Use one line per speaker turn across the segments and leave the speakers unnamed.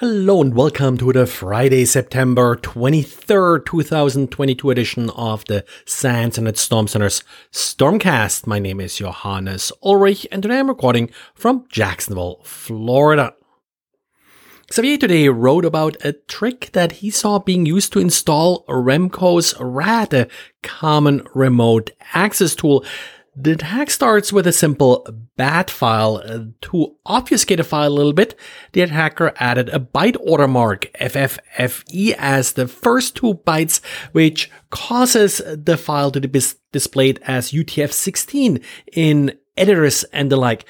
Hello and welcome to the Friday, September 23rd, 2022 edition of the SANS Internet Storm Center's Stormcast. My name is Johannes Ulrich and today I'm recording from Jacksonville, Florida. Xavier today wrote about a trick that he saw being used to install Remcos RAT, a common remote access tool the attack starts with a simple bat file. Uh, to obfuscate a file a little bit, the attacker added a byte order mark, FFFE, as the first two bytes, which causes the file to be displayed as UTF-16 in editors and the like.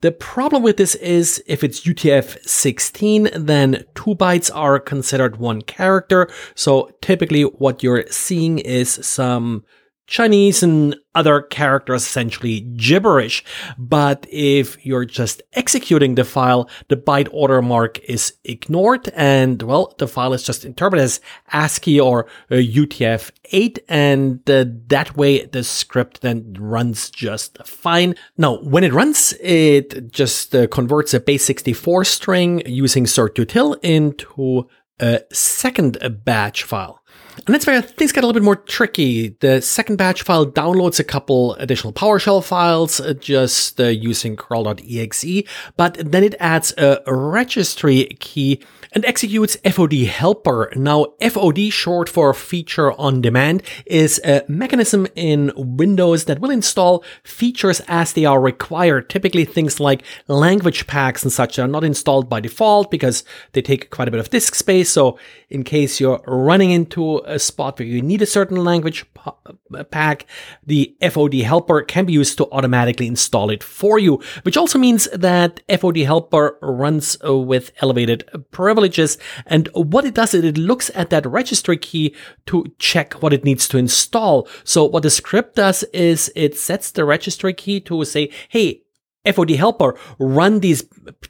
The problem with this is if it's UTF-16, then two bytes are considered one character. So typically what you're seeing is some Chinese and other characters essentially gibberish. But if you're just executing the file, the byte order mark is ignored and well, the file is just interpreted as ASCII or UTF-8 and uh, that way the script then runs just fine. Now, when it runs, it just uh, converts a base 64 string using certutil into a second batch file. And that's where things get a little bit more tricky. The second batch file downloads a couple additional PowerShell files uh, just uh, using curl.exe, but then it adds a registry key and executes FODHelper. Now, FOD, short for feature on demand, is a mechanism in Windows that will install features as they are required. Typically things like language packs and such are not installed by default because they take quite a bit of disk space. So in case you're running into a spot where you need a certain language uh, pack, the FODHelper can be used to automatically install it for you, which also means that FODHelper runs with elevated privileges. And what it does is it looks at that registry key to check what it needs to install. So what the script does is it sets the registry key to say, Hey, FODHelper run these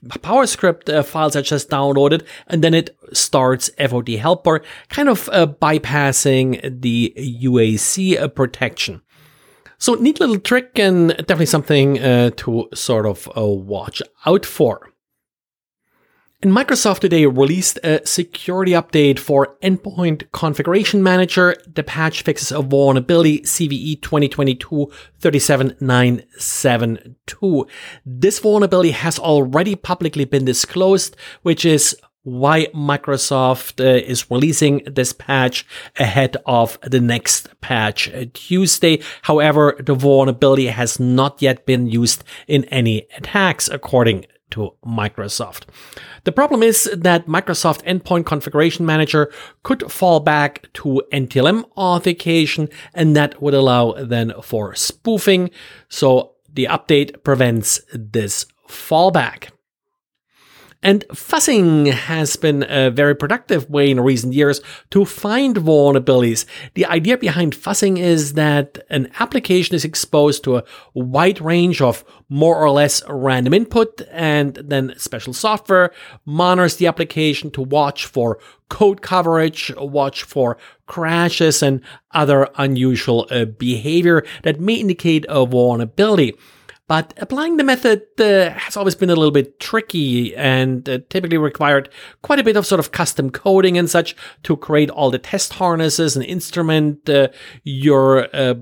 PowerScript uh, files I just downloaded, and then it starts FODHelper, kind of uh, bypassing the UAC uh, protection. So neat little trick and definitely something uh, to sort of uh, watch out for. And Microsoft today released a security update for Endpoint Configuration Manager. The patch fixes a vulnerability CVE 2022-37972. This vulnerability has already publicly been disclosed, which is why Microsoft uh, is releasing this patch ahead of the next patch uh, Tuesday. However, the vulnerability has not yet been used in any attacks, according to Microsoft. The problem is that Microsoft Endpoint Configuration Manager could fall back to NTLM authentication and that would allow then for spoofing. So the update prevents this fallback. And fuzzing has been a very productive way in recent years to find vulnerabilities. The idea behind fuzzing is that an application is exposed to a wide range of more or less random input and then special software monitors the application to watch for code coverage, watch for crashes and other unusual uh, behavior that may indicate a vulnerability. But applying the method uh, has always been a little bit tricky and uh, typically required quite a bit of sort of custom coding and such to create all the test harnesses and instrument uh, your uh,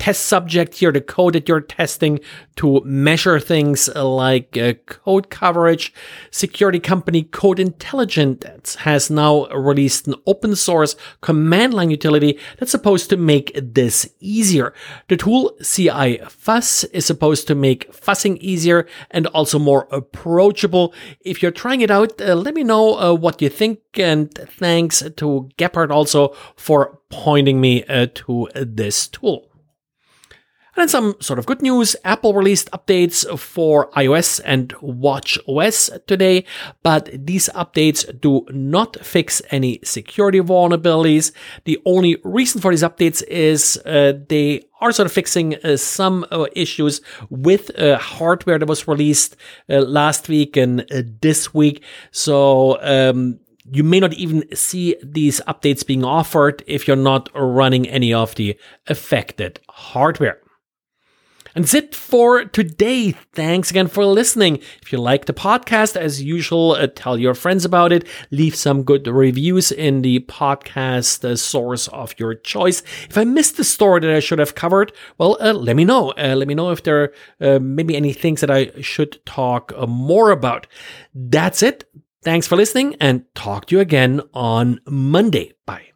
test subject here, the code that you're testing to measure things like uh, code coverage. Security company Code Intelligence has now released an open source command line utility that's supposed to make this easier. The tool CI Fuzz is supposed to make fuzzing easier and also more approachable. If you're trying it out, uh, let me know uh, what you think and thanks to Gephardt also for pointing me uh, to this tool. And some sort of good news. Apple released updates for iOS and Watch OS today, but these updates do not fix any security vulnerabilities. The only reason for these updates is uh, they are sort of fixing uh, some uh, issues with uh, hardware that was released uh, last week and uh, this week. So, um, you may not even see these updates being offered if you're not running any of the affected hardware. And that's it for today. Thanks again for listening. If you like the podcast, as usual, uh, tell your friends about it. Leave some good reviews in the podcast uh, source of your choice. If I missed the story that I should have covered, well, uh, let me know. Uh, let me know if there are uh, maybe any things that I should talk uh, more about. That's it. Thanks for listening and talk to you again on Monday. Bye.